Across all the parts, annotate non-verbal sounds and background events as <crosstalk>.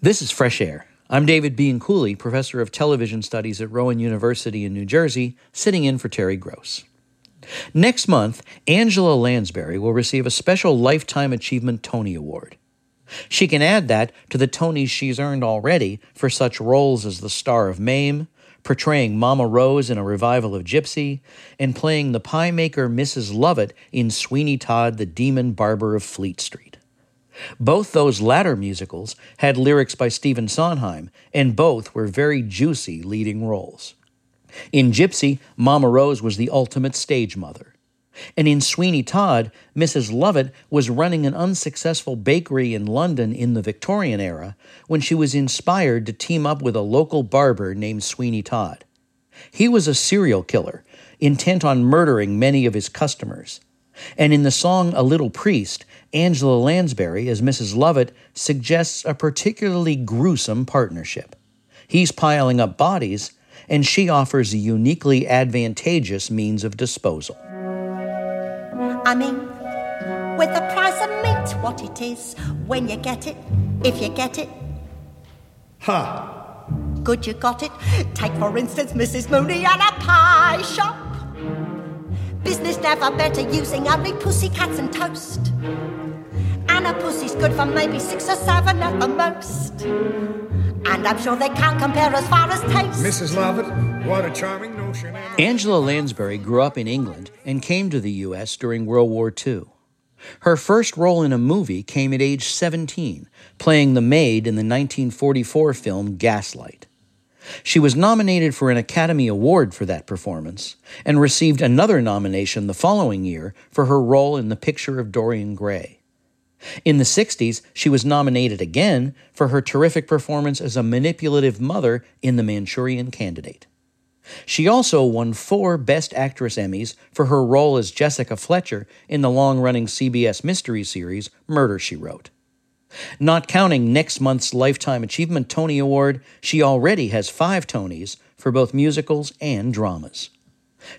This is Fresh Air. I'm David Bianculli, professor of television studies at Rowan University in New Jersey, sitting in for Terry Gross. Next month, Angela Lansbury will receive a special Lifetime Achievement Tony Award. She can add that to the Tonys she's earned already for such roles as the star of Mame, portraying Mama Rose in a revival of Gypsy, and playing the pie maker Mrs. Lovett in Sweeney Todd, the Demon Barber of Fleet Street. Both those latter musicals had lyrics by Stephen Sondheim, and both were very juicy leading roles. In Gypsy, Mama Rose was the ultimate stage mother. And in Sweeney Todd, Mrs. Lovett was running an unsuccessful bakery in London in the Victorian era when she was inspired to team up with a local barber named Sweeney Todd. He was a serial killer, intent on murdering many of his customers. And in the song A Little Priest, Angela Lansbury, as Mrs. Lovett, suggests a particularly gruesome partnership. He's piling up bodies, and she offers a uniquely advantageous means of disposal. I mean, with the price of meat, what it is, when you get it, if you get it. Ha! Good you got it. Take, for instance, Mrs. Mooney and a pie shop. Business never better using only pussycats and toast. And a pussy's good for maybe six or seven at the most. And I'm sure they can't compare as far as taste. Mrs. Lovett, what a charming notion. Angela Lansbury grew up in England and came to the U.S. during World War II. Her first role in a movie came at age 17, playing the maid in the 1944 film Gaslight. She was nominated for an Academy Award for that performance and received another nomination the following year for her role in The Picture of Dorian Gray. In the 60s, she was nominated again for her terrific performance as a manipulative mother in The Manchurian Candidate. She also won four Best Actress Emmys for her role as Jessica Fletcher in the long running CBS mystery series Murder, She Wrote. Not counting next month's Lifetime Achievement Tony Award, she already has five Tonys for both musicals and dramas.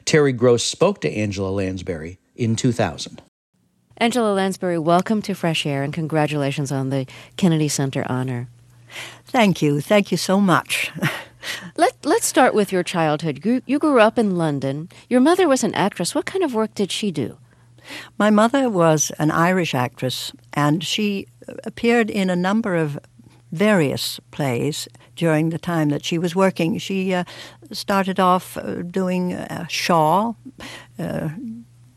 Terry Gross spoke to Angela Lansbury in 2000. Angela Lansbury, welcome to Fresh Air and congratulations on the Kennedy Center honor. Thank you. Thank you so much. <laughs> Let, let's start with your childhood. You, you grew up in London. Your mother was an actress. What kind of work did she do? My mother was an Irish actress, and she appeared in a number of various plays during the time that she was working. She uh, started off uh, doing uh, Shaw, uh,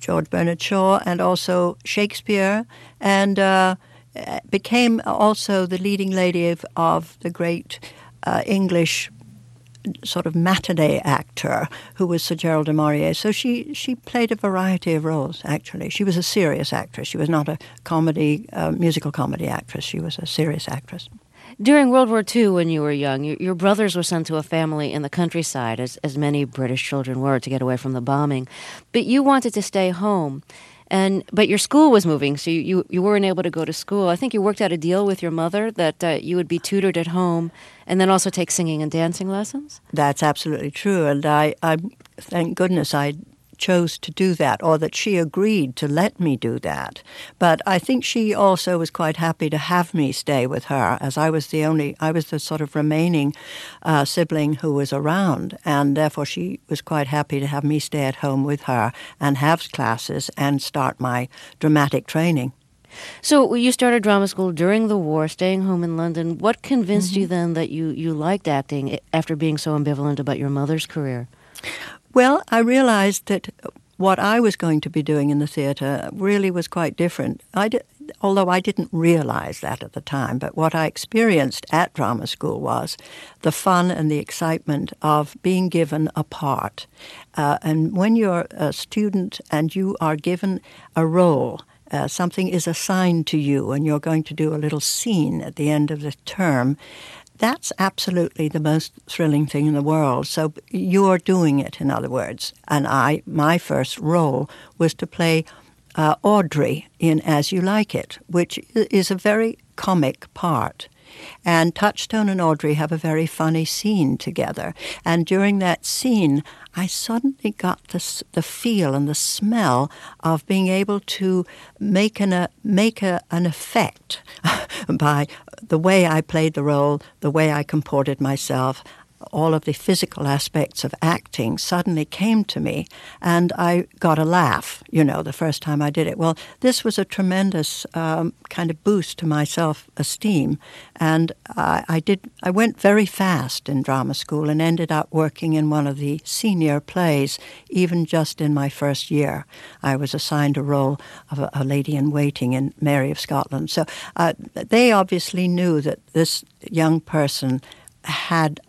George Bernard Shaw, and also Shakespeare, and uh, became also the leading lady of, of the great uh, English sort of matinee actor who was Sir Gerald du Maurier. So she, she played a variety of roles, actually. She was a serious actress. She was not a comedy, uh, musical comedy actress. She was a serious actress. During World War II, when you were young, your, brothers were sent to a family in the countryside, as, as many British children were, to get away from the bombing. But you wanted to stay home and but your school was moving, so you, you, you weren't able to go to school. I think you worked out a deal with your mother that uh, you would be tutored at home, and then also take singing and dancing lessons. That's absolutely true, and I, I thank goodness I chose to do that or that she agreed to let me do that. But I think she also was quite happy to have me stay with her as I was the only, I was the sort of remaining uh, sibling who was around. And therefore she was quite happy to have me stay at home with her and have classes and start my dramatic training. So you started drama school during the war, staying home in London. What convinced mm-hmm. you then that you, you liked acting after being so ambivalent about your mother's career? Well, I realized that what I was going to be doing in the theatre really was quite different. I although I didn't realize that at the time, but what I experienced at drama school was the fun and the excitement of being given a part. Uh, and when you're a student and you are given a role, uh, something is assigned to you and you're going to do a little scene at the end of the term, that's absolutely the most thrilling thing in the world. So you're doing it, in other words. And I, my first role was to play uh, Audrey in As You Like It, which is a very comic part. And Touchstone and Audrey have a very funny scene together. And during that scene, I suddenly got the, the feel and the smell of being able to make an, a, make a, an effect <laughs> by the way I played the role, the way I comported myself all of the physical aspects of acting suddenly came to me, and I got a laugh, you know, the first time I did it. Well, this was a tremendous um, kind of boost to my self esteem, and I, I, did. I went very fast in drama school and ended up working in one of the senior plays, even just in my first year. I was assigned a role of a, a lady in waiting in Mary of Scotland. So uh, they obviously knew that this young person had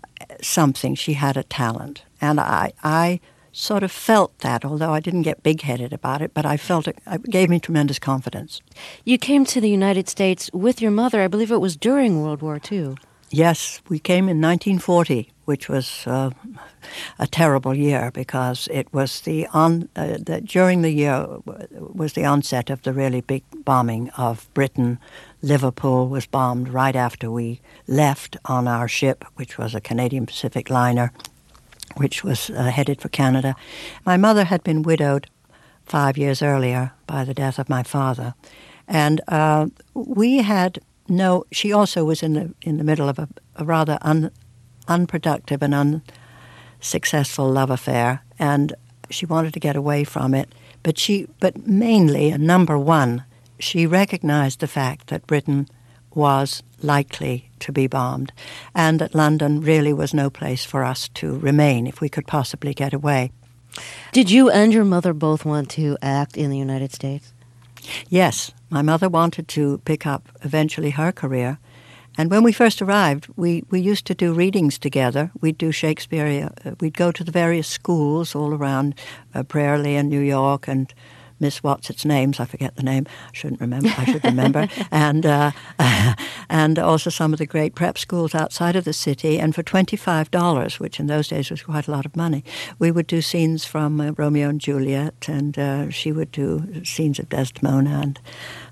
something. She had a talent. And I, I sort of felt that, although I didn't get big headed about it, but I felt it, it gave me tremendous confidence. You came to the United States with your mother, I believe it was during World War II. Yes, we came in 1940, which was uh, a terrible year because it was the on uh, during the year was the onset of the really big bombing of Britain. Liverpool was bombed right after we left on our ship, which was a Canadian Pacific liner, which was uh, headed for Canada. My mother had been widowed five years earlier by the death of my father, and uh, we had no, she also was in the in the middle of a, a rather un, unproductive and unsuccessful love affair, and she wanted to get away from it. But she, but mainly, and number one, she recognized the fact that Britain was likely to be bombed, and that London really was no place for us to remain if we could possibly get away. Did you and your mother both want to act in the United States? Yes, my mother wanted to pick up eventually her career. And when we first arrived, we, we used to do readings together. We'd do Shakespeare. Uh, we'd go to the various schools all around uh, Brearley and New York and Miss What's its names. I forget the name. I shouldn't remember. I should remember. <laughs> and uh, <laughs> and also some of the great prep schools outside of the city. And for twenty five dollars, which in those days was quite a lot of money, we would do scenes from uh, Romeo and Juliet, and uh, she would do scenes of Desdemona and.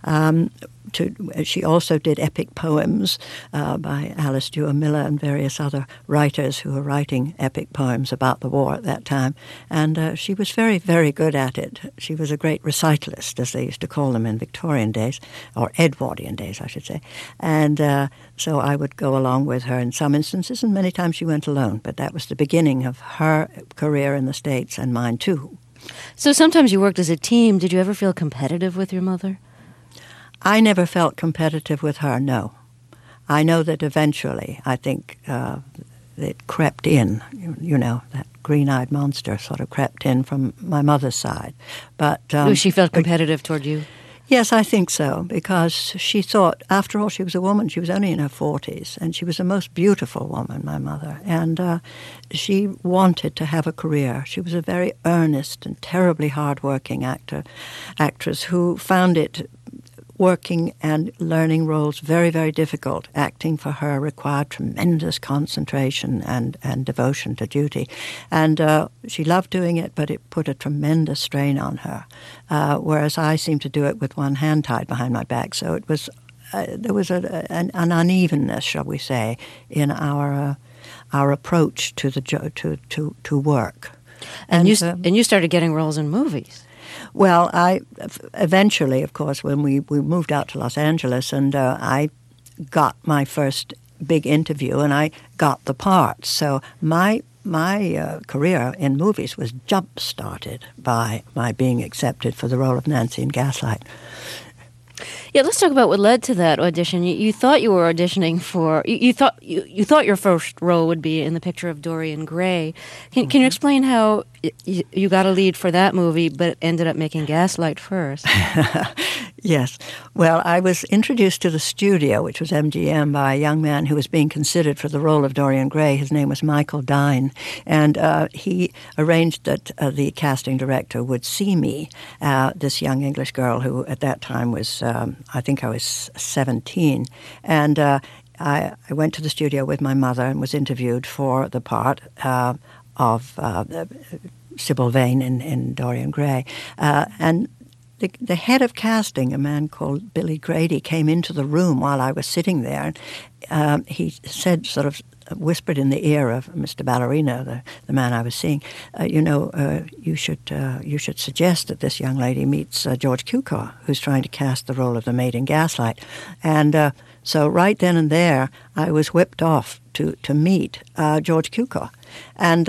Um, to, she also did epic poems uh, by Alice Duer Miller and various other writers who were writing epic poems about the war at that time. And uh, she was very, very good at it. She was a great recitalist, as they used to call them in Victorian days, or Edwardian days, I should say. And uh, so I would go along with her in some instances, and many times she went alone. But that was the beginning of her career in the States and mine too. So sometimes you worked as a team. Did you ever feel competitive with your mother? I never felt competitive with her, no. I know that eventually, I think uh, it crept in, you, know, that green eyed monster sort of crept in from my mother's side. But um, she felt competitive toward you? Yes, I think so, because she thought, after all, she was a woman. She was only in her 40s, and she was a most beautiful woman, my mother. And uh, she wanted to have a career. She was a very earnest and terribly hardworking actor, actress who found it working and learning roles very, very difficult. Acting for her required tremendous concentration and, and devotion to duty. And uh, she loved doing it, but it put a tremendous strain on her. Uh, whereas I seemed to do it with one hand tied behind my back. So it was, uh, there was a, an, an, unevenness, shall we say, in our, uh, our approach to, the jo- to, to, to work. And, and you, um, and you started getting roles in movies. Well, I eventually, of course, when we, we moved out to Los Angeles, and uh, I got my first big interview, and I got the part. So my my uh, career in movies was jump started by my being accepted for the role of Nancy in Gaslight. Yeah, let's talk about what led to that audition. You, you thought you were auditioning for you, you, thought you, you thought your first role would be in the picture of Dorian Gray. Can, mm-hmm. can you mm-hmm. explain how you, you got a lead for that movie, but ended up making Gaslight first? <laughs> yes. Well, I was introduced to the studio, which was MGM, by a young man who was being considered for the role of Dorian Gray. His name was Michael Dyne, and uh, he arranged that uh, the casting director would see me, uh, this young English girl who at that time was. Um, I think I was 17. And uh, I, I, went to the studio with my mother and was interviewed for the part uh, of uh, Sybil Vane in, in Dorian Gray. Uh, and the, the head of casting, a man called Billy Grady, came into the room while I was sitting there. Um, he said, sort of whispered in the ear of Mr. Ballerino, the, the man I was seeing, uh, you know, uh, you should uh, you should suggest that this young lady meets uh, George Cukor, who's trying to cast the role of the maid in Gaslight. And uh, so right then and there, I was whipped off to, to meet uh, George Cukor. And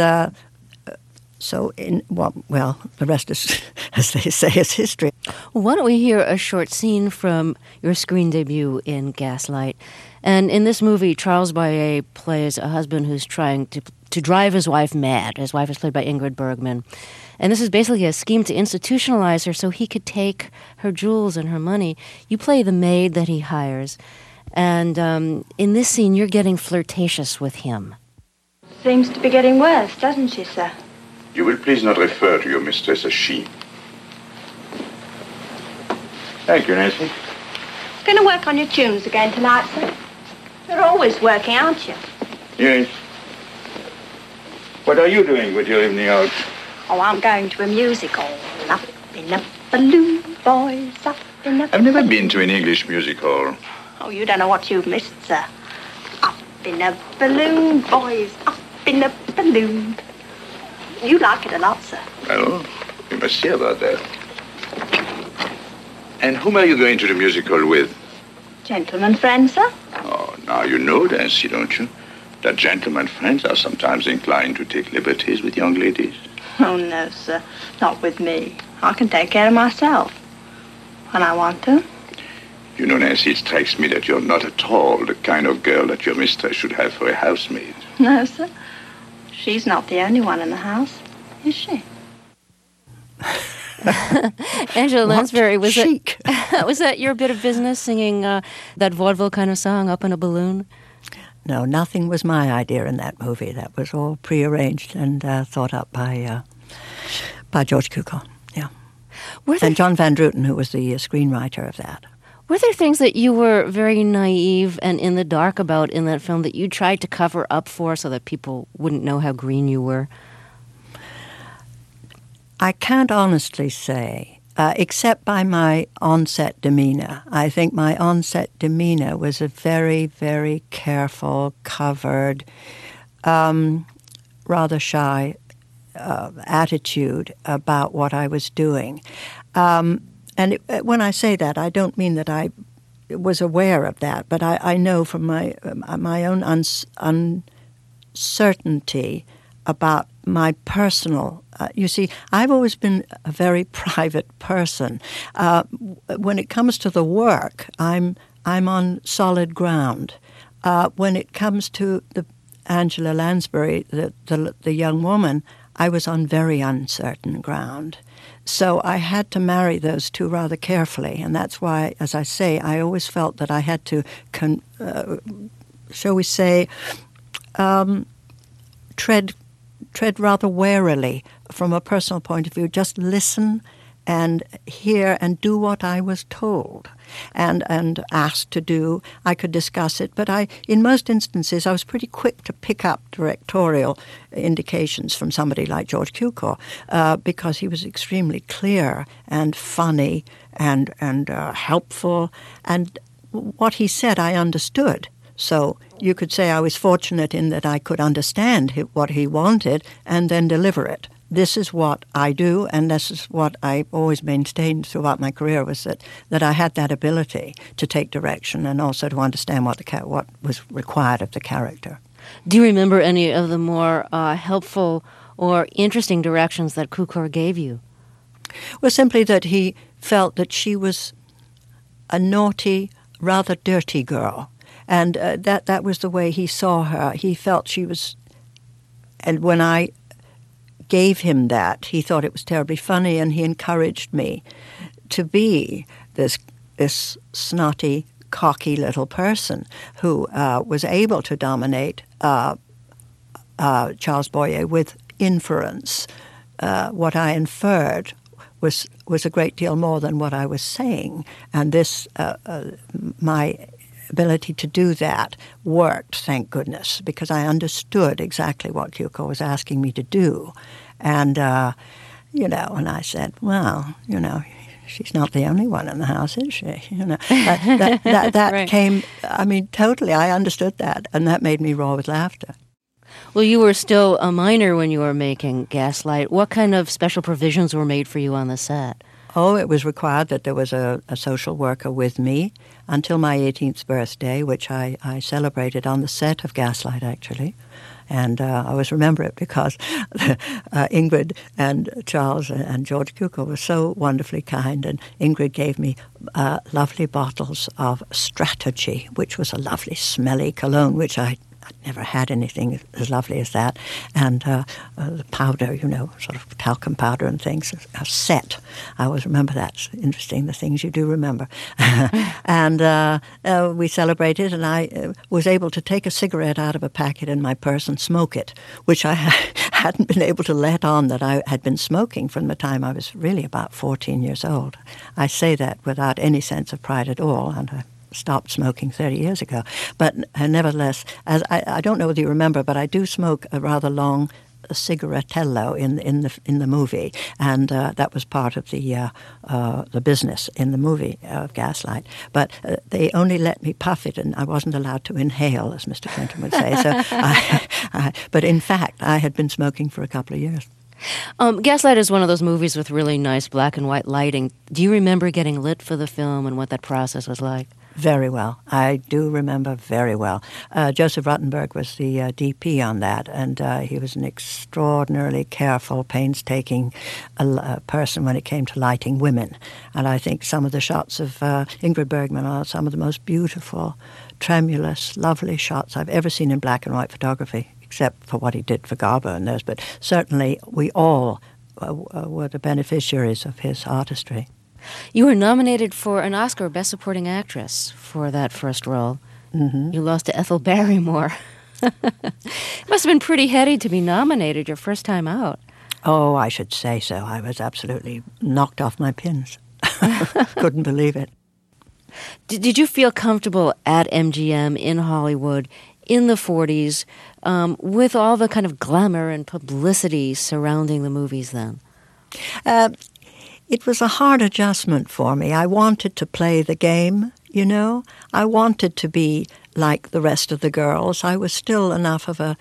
so, in well, well, the rest is, <laughs> as they say, is history. Why don't we hear a short scene from your screen debut in Gaslight? And in this movie, Charles Boyer plays a husband who's trying to to drive his wife mad. His wife is played by Ingrid Bergman. And this is basically a scheme to institutionalize her so he could take her jewels and her money. You play the maid that he hires. And um, in this scene, you're getting flirtatious with him. Seems to be getting worse, doesn't she, sir? You will please not refer to your mistress as she. Thank you, Nancy. Going to work on your tunes again tonight, sir? You're always working, aren't you? Yes. What are you doing with your evening out? Oh, I'm going to a music hall. Up in a balloon, boys, up in a... I've never been to an English music hall. Oh, you don't know what you've missed, sir. Up in a balloon, boys, up in a balloon. You like it a lot, sir. Well, we must see about that. And whom are you going to the musical with? Gentleman friend, sir? Oh, now you know, Nancy, don't you? That gentlemen friends are sometimes inclined to take liberties with young ladies. <laughs> Oh, no, sir. Not with me. I can take care of myself. When I want to. You know, Nancy, it strikes me that you're not at all the kind of girl that your mistress should have for a housemaid. No, sir. She's not the only one in the house, is she? <laughs> Angela Lansbury, was chic. it <laughs> was that your bit of business singing uh, that vaudeville kind of song up in a balloon? No, nothing was my idea in that movie. That was all prearranged and uh, thought up by uh, by George Cukor. Yeah, Were and John Van Druten, who was the uh, screenwriter of that. Were there things that you were very naive and in the dark about in that film that you tried to cover up for so that people wouldn't know how green you were? I can't honestly say, uh, except by my onset demeanor. I think my onset demeanor was a very, very careful, covered, um, rather shy uh, attitude about what I was doing. Um, and it, uh, when I say that, I don't mean that I was aware of that, but I, I know from my uh, my own uncertainty about my personal. Uh, you see, I've always been a very <laughs> private person. Uh, when it comes to the work, I'm I'm on solid ground. Uh, when it comes to the Angela Lansbury, the, the the young woman, I was on very uncertain ground. So I had to marry those two rather carefully, and that's why, as I say, I always felt that I had to, con- uh, shall we say, um, tread tread rather warily from a personal point of view. Just listen and hear and do what I was told and and asked to do. I could discuss it, but I, in most instances, I was pretty quick to pick up directorial indications from somebody like George Cukor uh, because he was extremely clear and funny and and uh, helpful, and what he said I understood. So you could say I was fortunate in that I could understand what he wanted and then deliver it. This is what I do, and this is what I always maintained throughout my career was that, that I had that ability to take direction and also to understand what the what was required of the character. Do you remember any of the more uh, helpful or interesting directions that Cukor gave you? Well, simply that he felt that she was a naughty, rather dirty girl and uh, that that was the way he saw her. He felt she was, and when I gave him that, he thought it was terribly funny, and he encouraged me to be this this snotty, cocky little person who uh, was able to dominate uh, uh Charles Boyer with inference. Uh, what I inferred was was a great deal more than what I was saying, and this uh, my ability to do that worked, thank goodness, because I understood exactly what Cukor was asking me to do. And, uh, you know, and I said, well, you know, she's not the only one in the house, is she? <laughs> You know, that, that, that, <laughs> that Right. came, I mean, totally, I understood that, and that made me roar with laughter. Well, you were still a minor when you were making Gaslight. What kind of special provisions were made for you on the set? Oh, it was required that there was a, a social worker with me until my 18th birthday, which I, I celebrated on the set of Gaslight, actually. And uh, I always remember it because <laughs> uh, Ingrid and Charles and George Cukor were so wonderfully kind. And Ingrid gave me uh, lovely bottles of Strategy, which was a lovely, smelly cologne, which I never had anything as lovely as that. And uh, uh, the powder, you know, sort of talcum powder and things, a set. I always remember that. It's interesting, the things you do remember. <laughs> and uh, uh, we celebrated, and I uh, was able to take a cigarette out of a packet in my purse and smoke it, which I <laughs> hadn't been able to let on that I had been smoking from the time I was really about 14 years old. I say that without any sense of pride at all, and I stopped smoking 30 years ago. But uh, nevertheless, as I, I don't know whether you remember, but I do smoke a rather long cigarettello in in the in the movie, and uh, that was part of the uh, uh, the business in the movie of Gaslight. But uh, they only let me puff it, and I wasn't allowed to inhale, as Mr. Clinton would say. So, <laughs> I, I, but in fact, I had been smoking for a couple of years. Um, Gaslight is one of those movies with really nice black and white lighting. Do you remember getting lit for the film and what that process was like? Very well. I do remember very well. Uh, Joseph Ruttenberg was the uh, DP on that, and uh, he was an extraordinarily careful, painstaking uh, uh, person when it came to lighting women. And I think some of the shots of uh, Ingrid Bergman are some of the most beautiful, tremulous, lovely shots I've ever seen in black and white photography, except for what he did for Garbo and those. But certainly, we all were the beneficiaries of his artistry. You were nominated for an Oscar Best Supporting Actress for that first role. Mm-hmm. You lost to Ethel Barrymore. it <laughs> must have been pretty heady to be nominated your first time out. Oh, I should say so. I was absolutely knocked off my pins. <laughs> Couldn't believe it. Did, did you feel comfortable at MGM in Hollywood in the 40s um, with all the kind of glamour and publicity surrounding the movies then? Uh, it was a hard adjustment for me. I wanted to play the game, you know. I wanted to be like the rest of the girls. I was still enough of a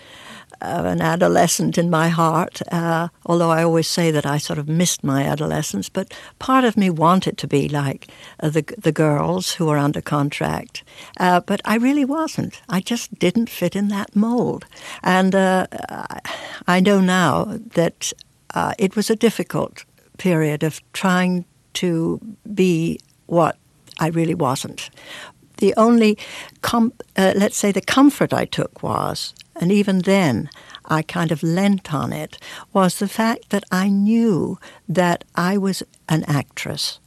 of an adolescent in my heart, uh, although I always say that I sort of missed my adolescence. But part of me wanted to be like uh, the the girls who were under contract, uh, but I really wasn't. I just didn't fit in that mold, and uh, I know now that uh, it was a difficult period of trying to be what I really wasn't. The only, com- uh, let's say, the comfort I took was, and even then I kind of lent on it, was the fact that I knew that I was an actress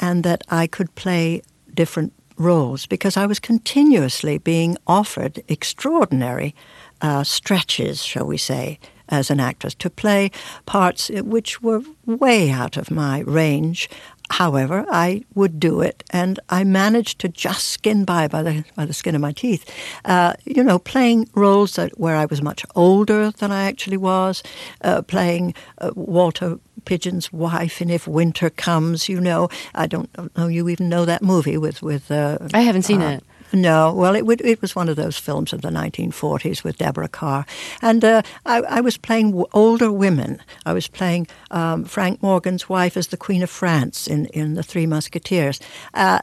and that I could play different roles because I was continuously being offered extraordinary uh, stretches, shall we say, as an actress to play parts which were way out of my range. However, I would do it, and I managed to just skin by by the by the skin of my teeth. Uh, you know, playing roles that where I was much older than I actually was, uh, playing uh, Walter Pidgeon's wife in If Winter Comes. You know, I don't know you even know that movie with with. Uh, I haven't seen uh, it. No, well, it, it was one of those films of the 1940s with Deborah Kerr. And uh, I, I, was playing older women. I was playing um, Frank Morgan's wife as the Queen of France in, in The Three Musketeers. Uh,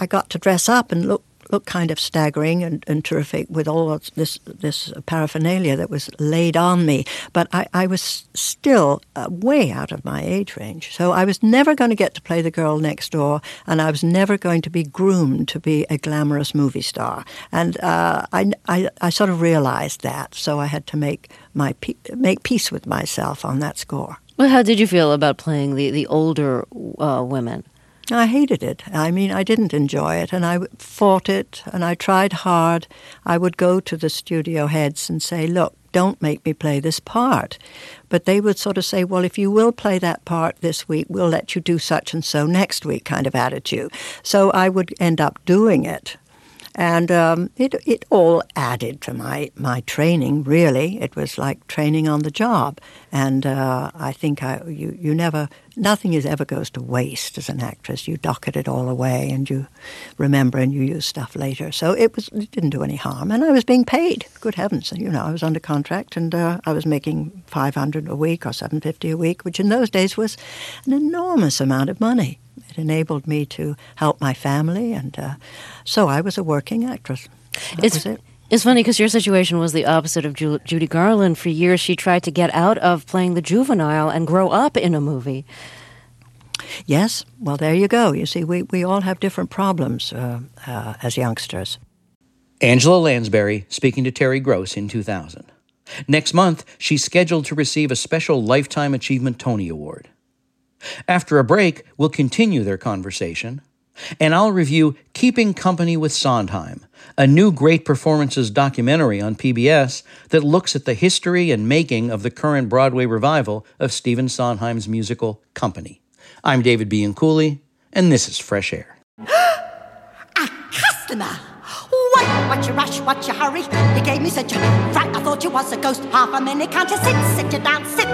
I got to dress up and look look kind of staggering and, and terrific with all this this paraphernalia that was laid on me. But I, I was still uh, way out of my age range. So I was never going to get to play the girl next door, and I was never going to be groomed to be a glamorous movie star. And uh, I, I, I sort of realized that. So I had to make my make peace with myself on that score. Well, how did you feel about playing the the older uh, women? I hated it. I mean, I didn't enjoy it, and I fought it, and I tried hard. I would go to the studio heads and say, look, don't make me play this part. But they would sort of say, well, if you will play that part this week, we'll let you do such and so next week, kind of attitude. So I would end up doing it. And um, it it all added to my my training. Really, it was like training on the job, and uh, I think I you you never nothing is ever goes to waste as an actress. You docket it all away, and you remember and you use stuff later. So it was it didn't do any harm, and I was being paid. Good heavens, you know, I was under contract, and uh, I was making five hundred a week or seven fifty a week, which in those days was an enormous amount of money. It enabled me to help my family, and uh, so I was a working actress. That It's was it. it's funny because your situation was the opposite of Ju- Judy Garland. For years, she tried to get out of playing the juvenile and grow up in a movie. Yes, well, there you go. You see, we, we all have different problems uh, uh, as youngsters. Angela Lansbury speaking to Terry Gross in 2000. Next month, she's scheduled to receive a special Lifetime Achievement Tony Award. After a break, we'll continue their conversation, and I'll review Keeping Company with Sondheim, a new Great Performances documentary on PBS that looks at the history and making of the current Broadway revival of Stephen Sondheim's musical Company. I'm David Bianculli, and this is Fresh Air. <gasps> A customer! What? What you rush? What you hurry? You gave me such a fright. I thought you was a ghost. Half a minute, can't you sit? Sit you down, sit.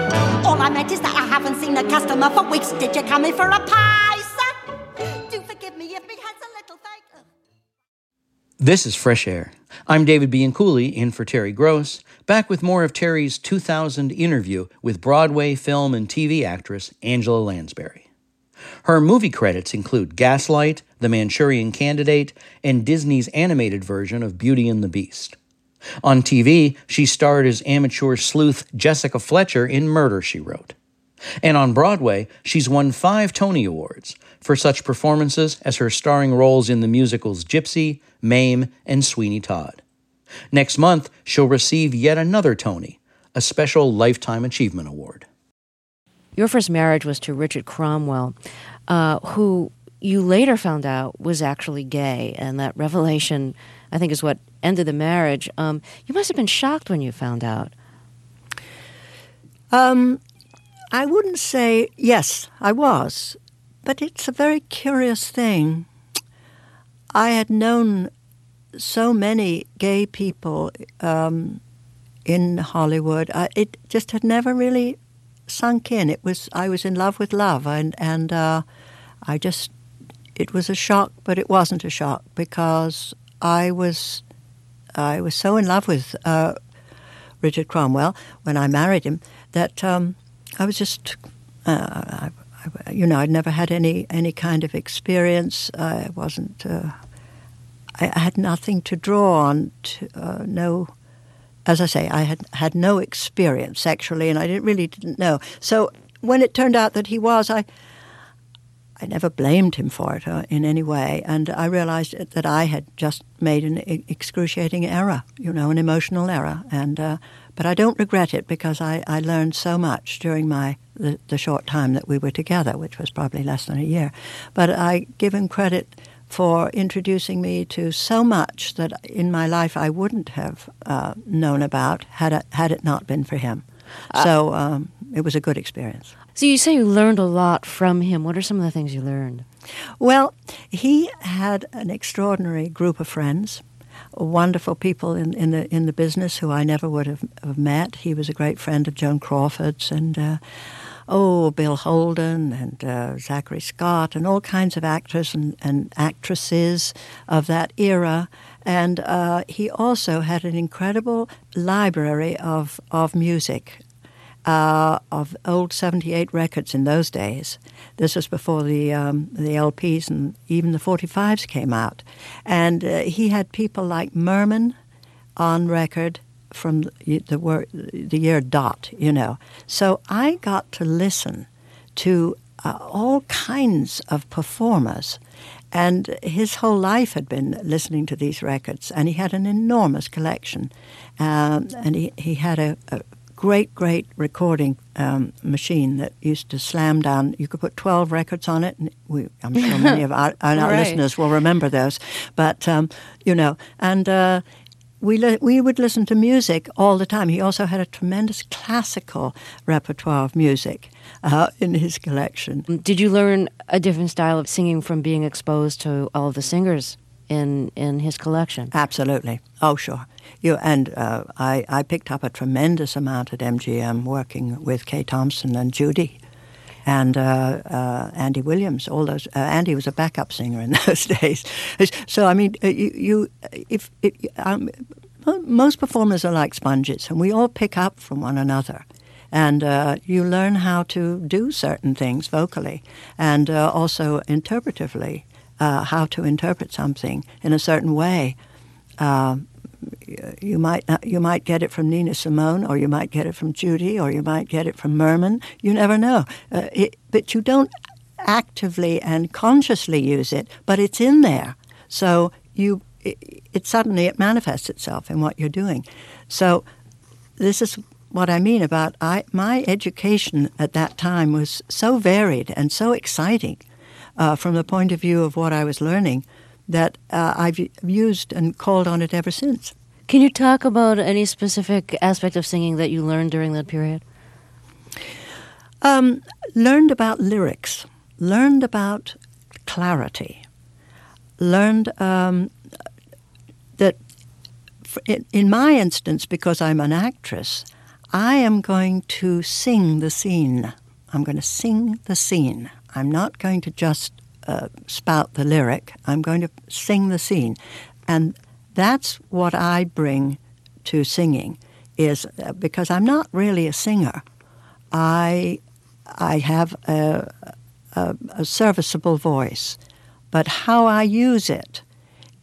All I meant is that I haven't seen a customer for weeks. Did you come in for a pie, sir? Do forgive me if me head's a little fake. This is Fresh Air. I'm David Bianculli, in for Terry Gross, back with more of Terry's 2000 interview with Broadway film and TV actress Angela Lansbury. Her movie credits include Gaslight, The Manchurian Candidate, and Disney's animated version of Beauty and the Beast. On TV, she starred as amateur sleuth Jessica Fletcher in Murder, She Wrote. And on Broadway, she's won five Tony Awards for such performances as her starring roles in the musicals Gypsy, Mame, and Sweeney Todd. Next month, she'll receive yet another Tony, a special Lifetime Achievement Award. Your first marriage was to Richard Cromwell, uh, who you later found out was actually gay, and that revelation, I think, is what ended the marriage. Um, you must have been shocked when you found out. Um, I wouldn't say, yes, I was, but it's a very curious thing. I had known so many gay people um, in Hollywood. I, it just had never really sunk in. It was I was in love with love, and and uh, I just it was a shock, but it wasn't a shock because I was I was so in love with uh, Richard Cromwell when I married him that um, I was just uh, I, I, you know I'd never had any any kind of experience. I wasn't. Uh, I, had nothing to draw on. To, uh, no as I say, I had had no experience sexually, and I didn't, really didn't know. So when it turned out that he was, I I never blamed him for it uh, in any way, and I realized that I had just made an excruciating error, you know, an emotional error, and uh, but I don't regret it because I, I learned so much during my the, the short time that we were together, which was probably less than a year. But I give him credit for introducing me to so much that in my life I wouldn't have uh, known about had it, had it not been for him. so um, it was a good experience. So you say you learned a lot from him. What are some of the things you learned? Well, he had an extraordinary group of friends, wonderful people in, in the in the business who I never would have, have met. He was a great friend of Joan Crawford's and. Uh, oh, Bill Holden and uh, Zachary Scott and all kinds of actors and, and actresses of that era. And uh, he also had an incredible library of, of music, uh, of old 78 records in those days. This was before the, um, the LPs and even the 45s came out. And uh, he had people like Merman on record from the, the the year dot, you know. So I got to listen to uh, all kinds of performers, and his whole life had been listening to these records, and he had an enormous collection, um, and he he had a, a great, great recording um, machine that used to slam down. You could put 12 records on it, and we, I'm sure many of our, our <laughs> Right. listeners will remember those. But, um, you know, and uh, we, li- we would listen to music all the time. He also had a tremendous classical repertoire of music uh, in his collection. Did you learn a different style of singing from being exposed to all the singers in in his collection. Absolutely. Oh, sure. You and uh, I, I picked up a tremendous amount at MGM working with Kay Thompson and Judy and uh, uh, Andy Williams. All those. Uh, Andy was a backup singer in <laughs> those days. So I mean, uh, you, you if, um, most performers are like sponges, and we all pick up from one another. And uh, you learn how to do certain things vocally and uh, also interpretively, how to interpret something in a certain way. You might not, you might get it from Nina Simone, or you might get it from Judy, or you might get it from Merman. You never know. Uh, it, but you don't actively and consciously use it, but it's in there. So you, it, it suddenly it manifests itself in what you're doing. So this is what I mean about I, my education at that time was so varied and so exciting uh, from the point of view of what I was learning that uh, I've used and called on it ever since. Can you talk about any specific aspect of singing that you learned during that period? Um, learned about lyrics, learned about clarity, learned um, that in my instance, because I'm an actress, I am going to sing the scene. I'm going to sing the scene. I'm not going to just uh, spout the lyric. I'm going to sing the scene. And that's what I bring to singing is uh, because I'm not really a singer. I I have a, a, a serviceable voice, but how I use it,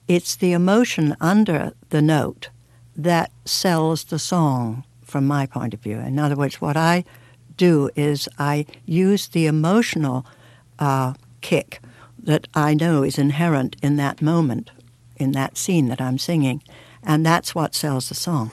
it's the emotion under the note that sells the song from my point of view. In other words, what I do is I use the emotional uh, kick that I know is inherent in that moment, in that scene that I'm singing, and that's what sells the song.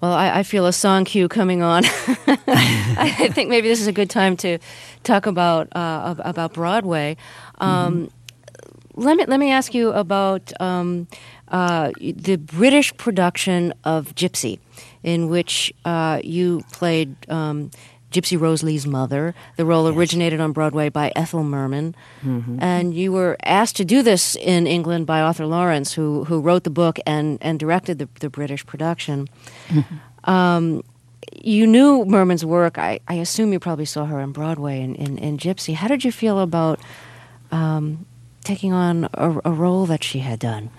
Well, I, I feel a song cue coming on. <laughs> I think maybe this is a good time to talk about uh, about Broadway. Um, mm-hmm. Let me let me ask you about um, uh, the British production of Gypsy, in which uh, you played um, Gypsy Rose Lee's mother. The role yes. originated on Broadway by Ethel Merman. Mm-hmm. And you were asked to do this in England by Arthur Laurents, who, who wrote the book and, and directed the, the British production. Mm-hmm. Um, you knew Merman's work. I, I assume you probably saw her on Broadway in, in, in Gypsy. How did you feel about um, taking on a, a role that she had done?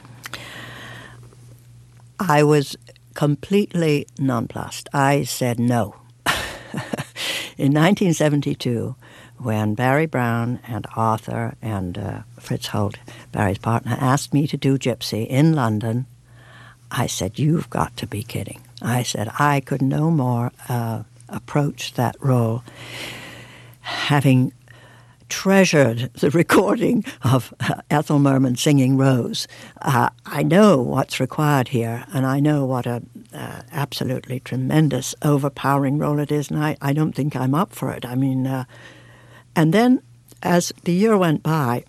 I was completely nonplussed. I said no. In 1972, when Barry Brown and Arthur and uh, Fritz Holt, Barry's partner, asked me to do Gypsy in London, I said, You've got to be kidding. I said, I could no more uh, approach that role having treasured the recording of uh, Ethel Merman singing Rose. Uh, I know what's required here, and I know what a uh, absolutely tremendous, overpowering role it is, and I, I don't think I'm up for it. I mean, uh, and then as the year went by,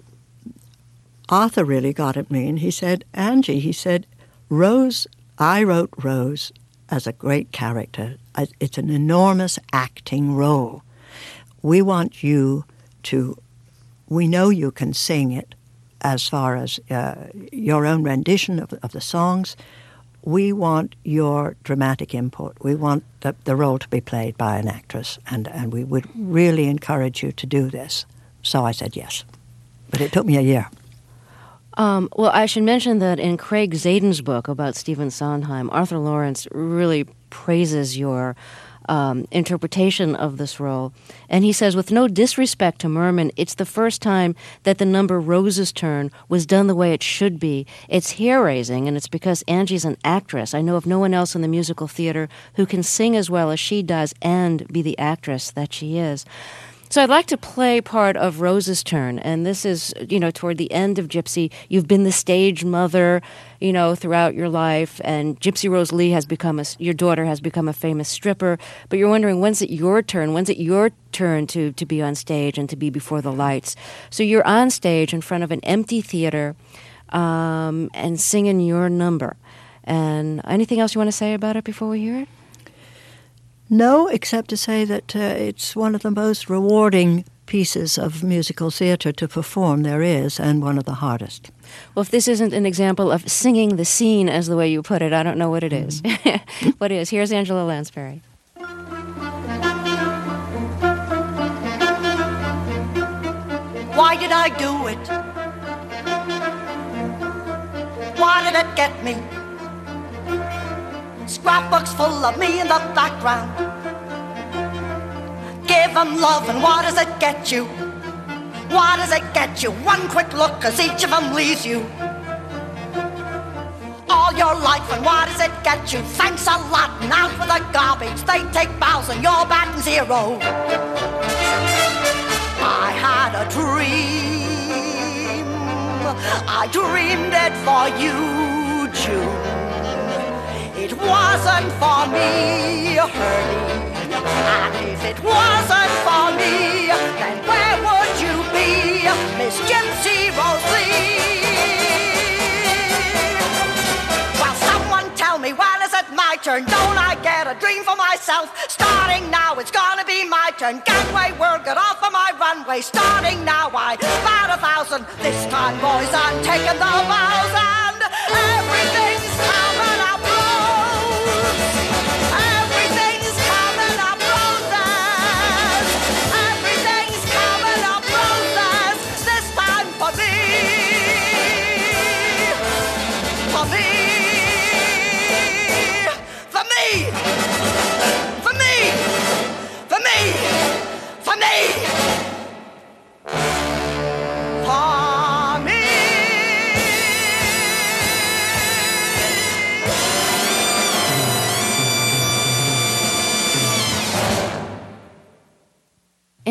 Arthur really got at me, and he said, Angie, he said, Rose, I wrote Rose as a great character. It's an enormous acting role. We want you to, we know you can sing it as far as uh, your own rendition of, of the songs. We want your dramatic input. We want the, the role to be played by an actress, and, and we would really encourage you to do this. So I said yes. But it took me a year. Um, well, I should mention that in Craig Zadan's book about Stephen Sondheim, Arthur Laurents really praises your um, interpretation of this role. And he says, with no disrespect to Merman, it's the first time that the number Rose's Turn was done the way it should be. It's hair raising, and it's because Angie's an actress. I know of no one else in the musical theater who can sing as well as she does and be the actress that she is. So I'd like to play part of Rose's turn, and this is, you know, toward the end of Gypsy. You've been the stage mother, you know, throughout your life, and Gypsy Rose Lee has become a, your daughter has become a famous stripper. But you're wondering when's it your turn? When's it your turn to to be on stage and to be before the lights? So you're on stage in front of an empty theater, um, and singing your number. And anything else you want to say about it before we hear it? No, except to say that uh, it's one of the most rewarding pieces of musical theater to perform there is, and one of the hardest. Well, if this isn't an example of singing the scene, as the way you put it, I don't know what it is. <laughs> what is? Here's Angela Lansbury. Why did I do it? Why did it get me? Scrapbooks full of me in the background. Give them love, and what does it get you? What does it get you? One quick look, cause each of them leaves you. All your life, and what does it get you? Thanks a lot, out for the garbage. They take bows, and you're batting zero. I had a dream. I dreamed it for you, June. It wasn't for me, Herbie. And if it wasn't for me, then where would you be, Miss Gypsy Rose Lee? Well, someone tell me, when is it my turn? Don't I get a dream for myself? Starting now, it's gonna be my turn. Gangway, work it off of my runway. Starting now, I bat a thousand. This time, boys, I'm taking the bows and everything's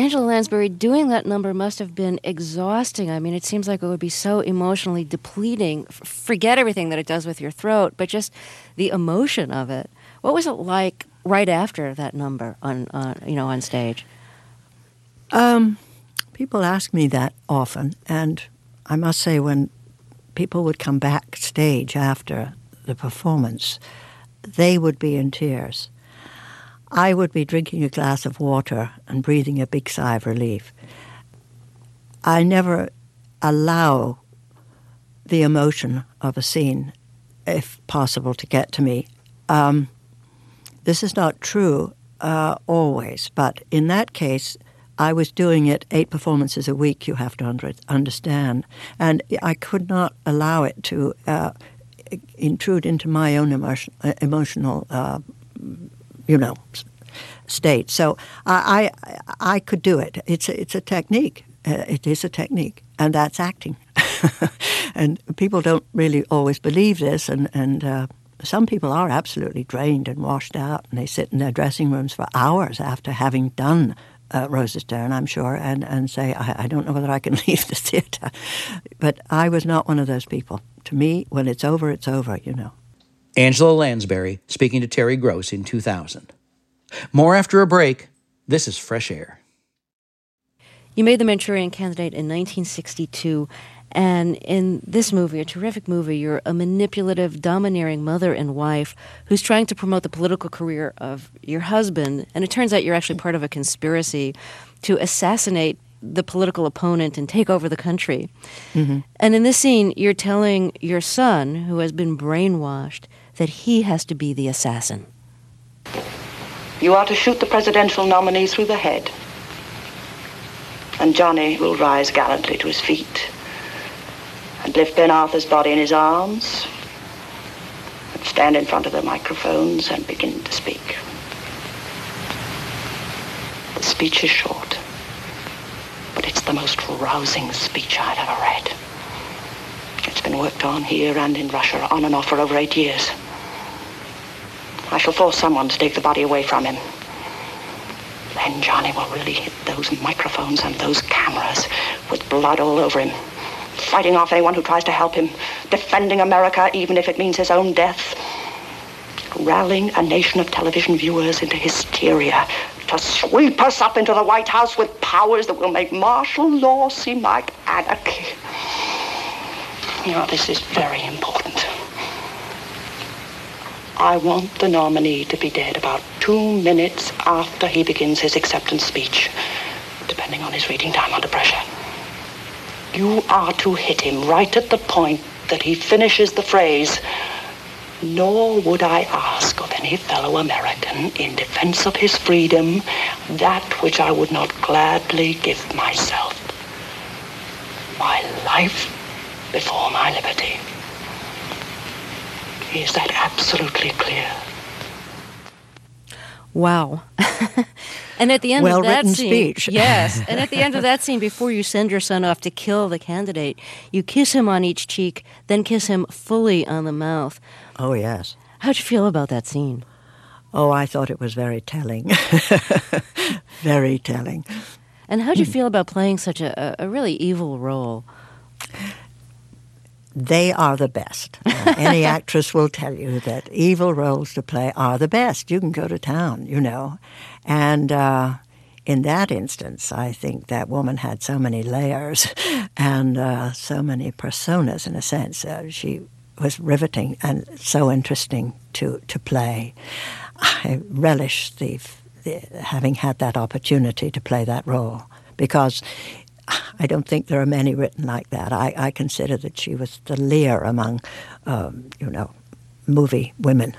Angela Lansbury, doing that number must have been exhausting. I mean, it seems like it would be so emotionally depleting. Forget everything that it does with your throat, but just the emotion of it. What was it like right after that number on, on you know, on stage? Um, people ask me that often, and I must say, when people would come backstage after the performance, they would be in tears. I would be drinking a glass of water and breathing a big sigh of relief. I never allow the emotion of a scene, if possible, to get to me. Um, this is not true uh, always, but in that case, I was doing it eight performances a week, you have to under, understand. And I could not allow it to uh, intrude into my own emotion, uh, emotional, uh, you know, state. So I, I, I could do it. It's a, it's a technique. Uh, it is a technique, and that's acting. <laughs> and people don't really always believe this, and, and uh, some people are absolutely drained and washed out, and they sit in their dressing rooms for hours after having done uh, Rose's Turn, I'm sure, and, and say, I, I don't know whether I can <laughs> leave the theatre. But I was not one of those people. To me, when it's over, it's over, you know. Angela Lansbury speaking to Terry Gross in 2000. More after a break. This is Fresh Air. You made the Manchurian Candidate in 1962, and in this movie, a terrific movie, you're a manipulative, domineering mother and wife who's trying to promote the political career of your husband, and it turns out you're actually part of a conspiracy to assassinate the political opponent and take over the country. Mm-hmm. And in this scene, you're telling your son, who has been brainwashed, that he has to be the assassin. You are to shoot the presidential nominee through the head. And Johnny will rise gallantly to his feet and lift Ben Arthur's body in his arms and stand in front of the microphones and begin to speak. The speech is short, but it's the most rousing speech I've ever read. It's been worked on here and in Russia on and off for over eight years. I shall force someone to take the body away from him. Then Johnny will really hit those microphones and those cameras with blood all over him, fighting off anyone who tries to help him, defending America even if it means his own death, rallying a nation of television viewers into hysteria to sweep us up into the White House with powers that will make martial law seem like anarchy. You know, this is very important. I want the nominee to be dead about two minutes after he begins his acceptance speech. depending on his reading time under pressure. You are to hit him right at the point that he finishes the phrase, nor would I ask of any fellow American in defense of his freedom that which I would not gladly give myself. My life before my liberty. Is that absolutely clear? Wow. <laughs> and at the end well of that scene, speech. <laughs> yes, and at the end of that scene, before you send your son off to kill the candidate, you kiss him on each cheek, then kiss him fully on the mouth. Oh, yes. How'd you feel about that scene? Oh, I thought it was very telling. <laughs> very telling. And how'd you hmm. feel about playing such a, a really evil role? They are the best. Uh, <laughs> any actress will tell you that evil roles to play are the best. You can go to town, you know. And uh, in that instance, I think that woman had so many layers <laughs> and uh, so many personas, in a sense. Uh, she was riveting and so interesting to, to play. I relish the, the having had that opportunity to play that role because I don't think there are many written like that. I, I consider that she was the Lear among, um, you know, movie women.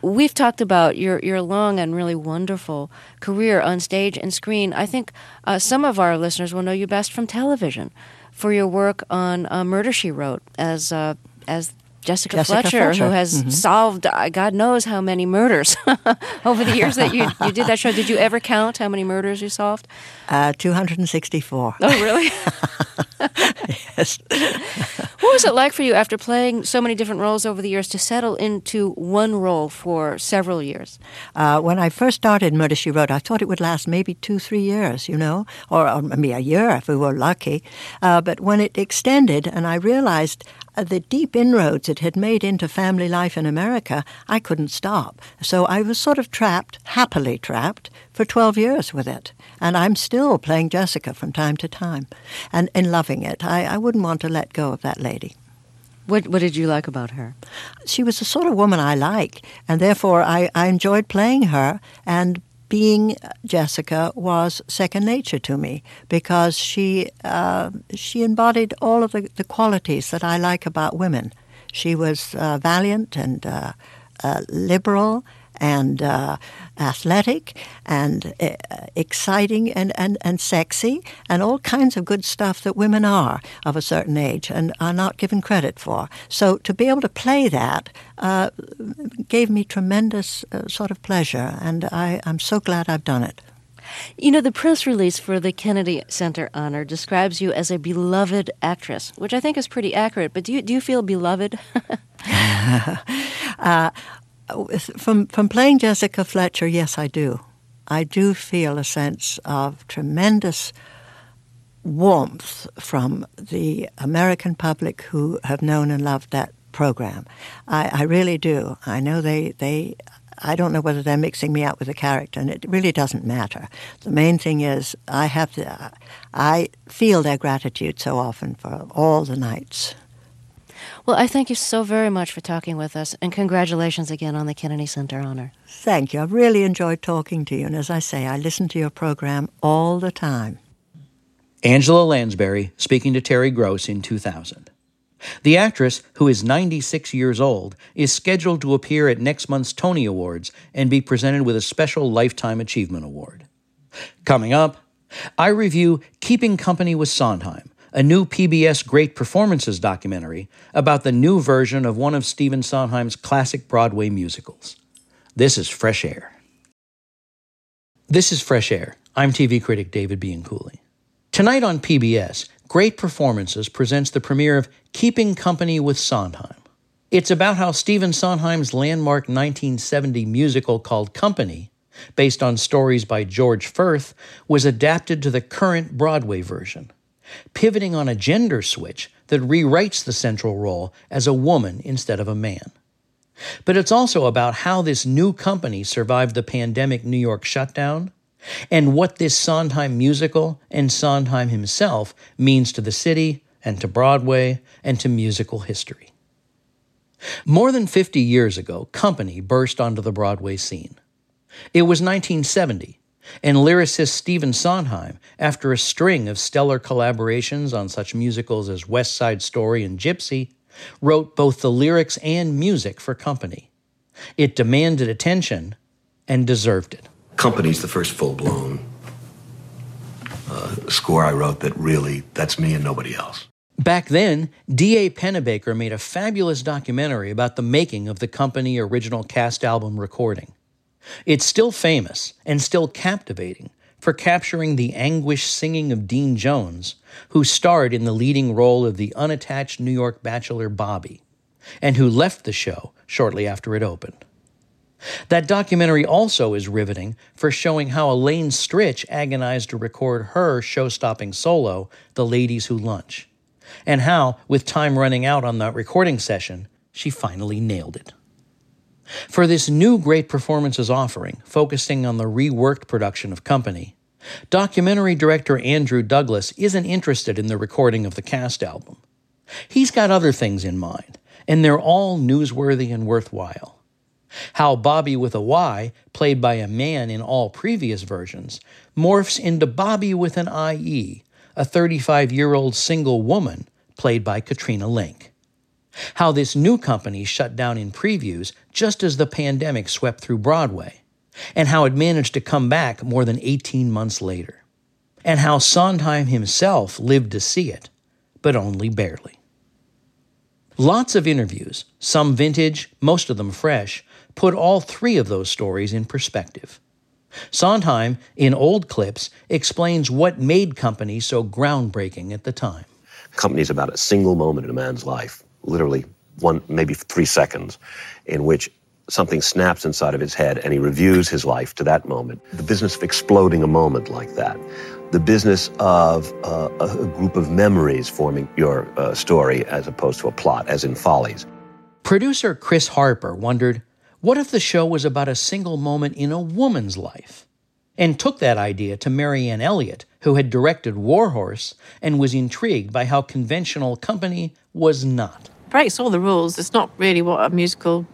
We've talked about your, your long and really wonderful career on stage and screen. I think uh, some of our listeners will know you best from television for your work on uh, Murder She Wrote as uh, as Jessica, Jessica Fletcher, Fletcher. who has Mhm. solved uh, God knows how many murders <laughs> over the years that you, you did that show. Did you ever count how many murders you solved? Uh, 264. Oh, really? <laughs> yes. what was it like for you after playing so many different roles over the years to settle into one role for several years? Uh, when I first started Murder, She Wrote, I thought it would last maybe two, three years, you know, or, or maybe a year if we were lucky. Uh, but when it extended and I realized uh, the deep inroads it had made into family life in America, I couldn't stop. So I was sort of trapped, happily trapped, for 12 years with it. And I'm still playing Jessica from time to time and, and loving it. I, I wouldn't want to let go of that lady. What What did you like about her? she was the sort of woman I like, and therefore I, I enjoyed playing her. And being Jessica was second nature to me because she uh, she embodied all of the, the qualities that I like about women. She was uh, valiant and uh, uh, liberal and uh, athletic and uh, exciting and, and, and sexy and all kinds of good stuff that women are of a certain age and are not given credit for. So to be able to play that uh, gave me tremendous uh, sort of pleasure, and I, I'm so glad I've done it. You know, the press release for the Kennedy Center honor describes you as a beloved actress, which I think is pretty accurate. But do you do you feel beloved? <laughs> <laughs> uh, from from playing Jessica Fletcher, yes, I do. I do feel a sense of tremendous warmth from the American public who have known and loved that program. I, I really do. I know they they. I don't know whether they're mixing me up with a character, and it really doesn't matter. The main thing is I have the, I feel their gratitude so often for all the nights. Well, I thank you so very much for talking with us, and congratulations again on the Kennedy Center honor. Thank you. I've really enjoyed talking to you, and as I say, I listen to your program all the time. Angela Lansbury speaking to Terry Gross in 2000. The actress, who is 96 years old, is scheduled to appear at next month's Tony Awards and be presented with a special Lifetime Achievement Award. Coming up, I review Keeping Company with Sondheim, a new PBS Great Performances documentary about the new version of one of Stephen Sondheim's classic Broadway musicals. This is Fresh Air. This is Fresh Air. I'm TV critic David Bianculli. Tonight on PBS, Great Performances presents the premiere of Keeping Company with Sondheim. It's about how Stephen Sondheim's landmark 1970 musical called Company, based on stories by George Furth, was adapted to the current Broadway version, pivoting on a gender switch that rewrites the central role as a woman instead of a man. But it's also about how this new company survived the pandemic New York shutdown and what this Sondheim musical and Sondheim himself means to the city and to Broadway and to musical history. More than 50 years ago, Company burst onto the Broadway scene. It was 1970, And lyricist Stephen Sondheim, after a string of stellar collaborations on such musicals as West Side Story and Gypsy, wrote both the lyrics and music for Company. It demanded attention and deserved it. Company's the first full blown uh, score I wrote that really, that's me and nobody else. Back then, D.A. Pennebaker made a fabulous documentary about the making of the company original cast album recording. It's still famous and still captivating for capturing the anguished singing of Dean Jones, who starred in the leading role of the unattached New York bachelor Bobby, and who left the show shortly after it opened. That documentary also is riveting for showing how Elaine Stritch agonized to record her show stopping solo, The Ladies Who Lunch, and how, with time running out on that recording session, she finally nailed it. For this new Great Performances offering, focusing on the reworked production of Company, documentary director Andrew Douglas isn't interested in the recording of the cast album. He's got other things in mind, and they're all newsworthy and worthwhile. How Bobby with a Y, played by a man in all previous versions, morphs into Bobby with an IE, a 35 year old single woman played by Katrina Lenk. How this new company shut down in previews just as the pandemic swept through Broadway, and how it managed to come back more than 18 months later. And how Sondheim himself lived to see it, but only barely. Lots of interviews, some vintage, most of them fresh, put all three of those stories in perspective. Sondheim, in old clips, explains what made Company so groundbreaking at the time. Company is about a single moment in a man's life, literally one, maybe three seconds, in which something snaps inside of his head and he reviews his life to that moment. The business of exploding a moment like that. The business of uh, a group of memories forming your uh, story as opposed to a plot, as in Follies. Producer Chris Harper wondered what if the show was about a single moment in a woman's life? And took that idea to Marianne Elliott, who had directed Warhorse and was intrigued by how conventional Company was not. Breaks all the rules. It's not really what a musical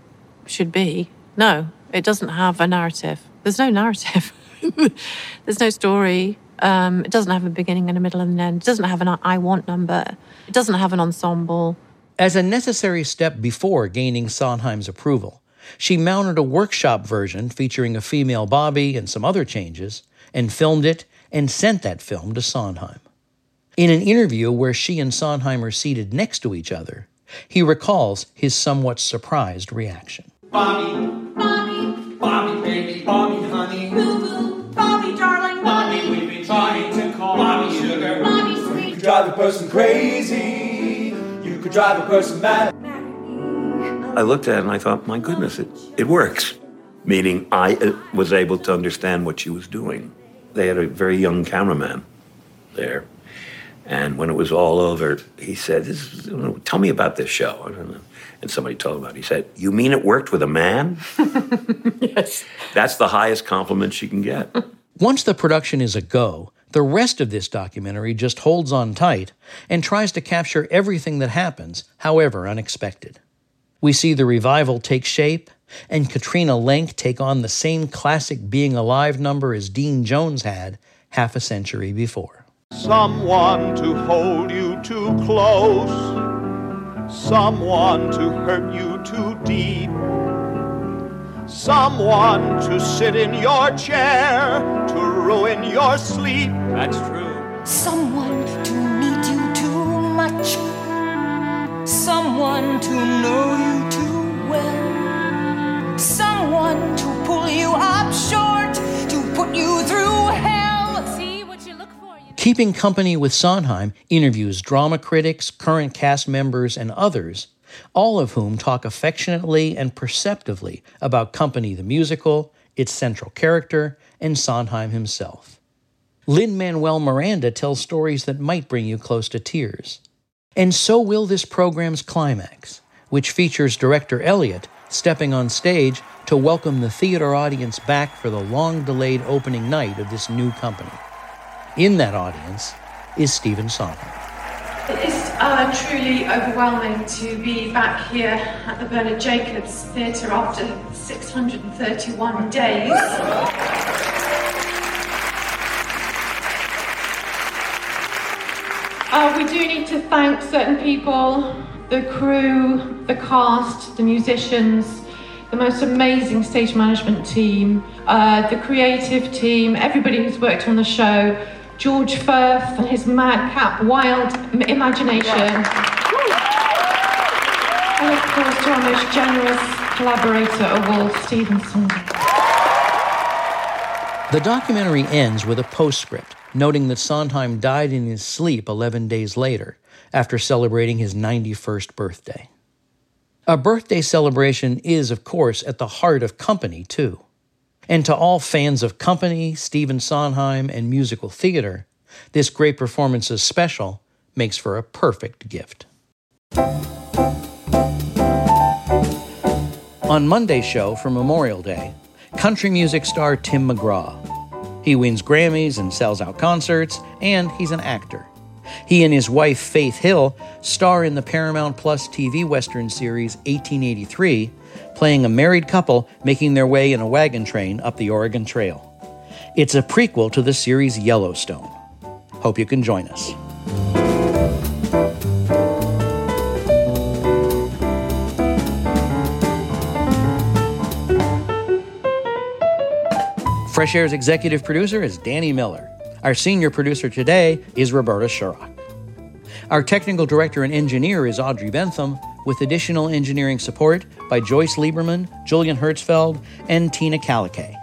should be. No, it doesn't have a narrative. There's no narrative. <laughs> There's no story. Um, it doesn't have a beginning and a middle and an end. It doesn't have an I want number. It doesn't have an ensemble. As a necessary step before gaining Sondheim's approval, she mounted a workshop version featuring a female Bobby and some other changes, and filmed it and sent that film to Sondheim. In an interview where she and Sondheim are seated next to each other, he recalls his somewhat surprised reaction. Bobby, Bobby, Bobby, baby, Bobby, honey, boo boo, Bobby, darling, Bobby, we've been trying to call Bobby, sugar, Bobby, sweet. You could drive a person crazy, you could drive a person mad. I looked at it and I thought, my goodness, it, it works. Meaning I uh, was able to understand what she was doing. They had a very young cameraman there. And when it was all over, he said, Tell me about this show. And somebody told him about it. He said, You mean it worked with a man? <laughs> yes. That's the highest compliment she can get. Once the production is a go, the rest of this documentary just holds on tight and tries to capture everything that happens, however unexpected. We see the revival take shape, and Katrina Lenk take on the same classic Being Alive number as Dean Jones had half a century before. Someone to hold you too close, someone to hurt you too deep, someone to sit in your chair to ruin your sleep. That's true. Someone to need you too much someone to know you too well, someone to pull you up short, to put you through hell. See what you look for. You Keeping company with Sondheim interviews drama critics, current cast members, and others, all of whom talk affectionately and perceptively about Company the musical, its central character, and Sondheim himself. Lin Manuel Miranda tells stories that might bring you close to tears. And so will this program's climax, which features director Elliott stepping on stage to welcome the theater audience back for the long delayed opening night of this new company. In that audience is Stephen Sondheim. It is uh, truly overwhelming to be back here at the Bernard Jacobs Theatre after 631 days. Uh, we do need to thank certain people the crew, the cast, the musicians, the most amazing stage management team, uh, the creative team, everybody who's worked on the show, George Furth and his madcap, wild imagination. And of course, to our most generous collaborator of all, Stevenson. The documentary ends with a postscript noting that Sondheim died in his sleep 11 days later after celebrating his 91st birthday. A birthday celebration is, of course, at the heart of company, too. And to all fans of company, Stephen Sondheim, and musical theater, this Great Performances special makes for a perfect gift. On Monday's show for Memorial Day, country music star Tim McGraw. He wins Grammys and sells out concerts, and he's an actor. He and his wife, Faith Hill, star in the Paramount Plus TV Western series 1883, playing a married couple making their way in a wagon train up the Oregon Trail. It's a prequel to the series Yellowstone. Hope you can join us. Fresh Air's executive producer is Danny Miller. Our senior producer today is Roberta Shorrock. Our technical director and engineer is Audrey Bentham, with additional engineering support by Joyce Lieberman, Julian Herzfeld, and Tina Kalakay.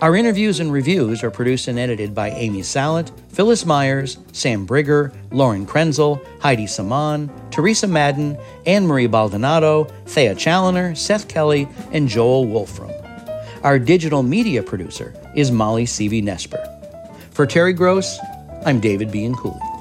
Our interviews and reviews are produced and edited by Amy Salit, Phyllis Myers, Sam Briger, Lauren Krenzel, Heidi Saman, Therese Madden, Ann Marie Baldonado, Thea Chaloner, Seth Kelley, and Joel Wolfram. Our digital media producer is Molly Seavy-Nesper. For Terry Gross, I'm David Bianculli.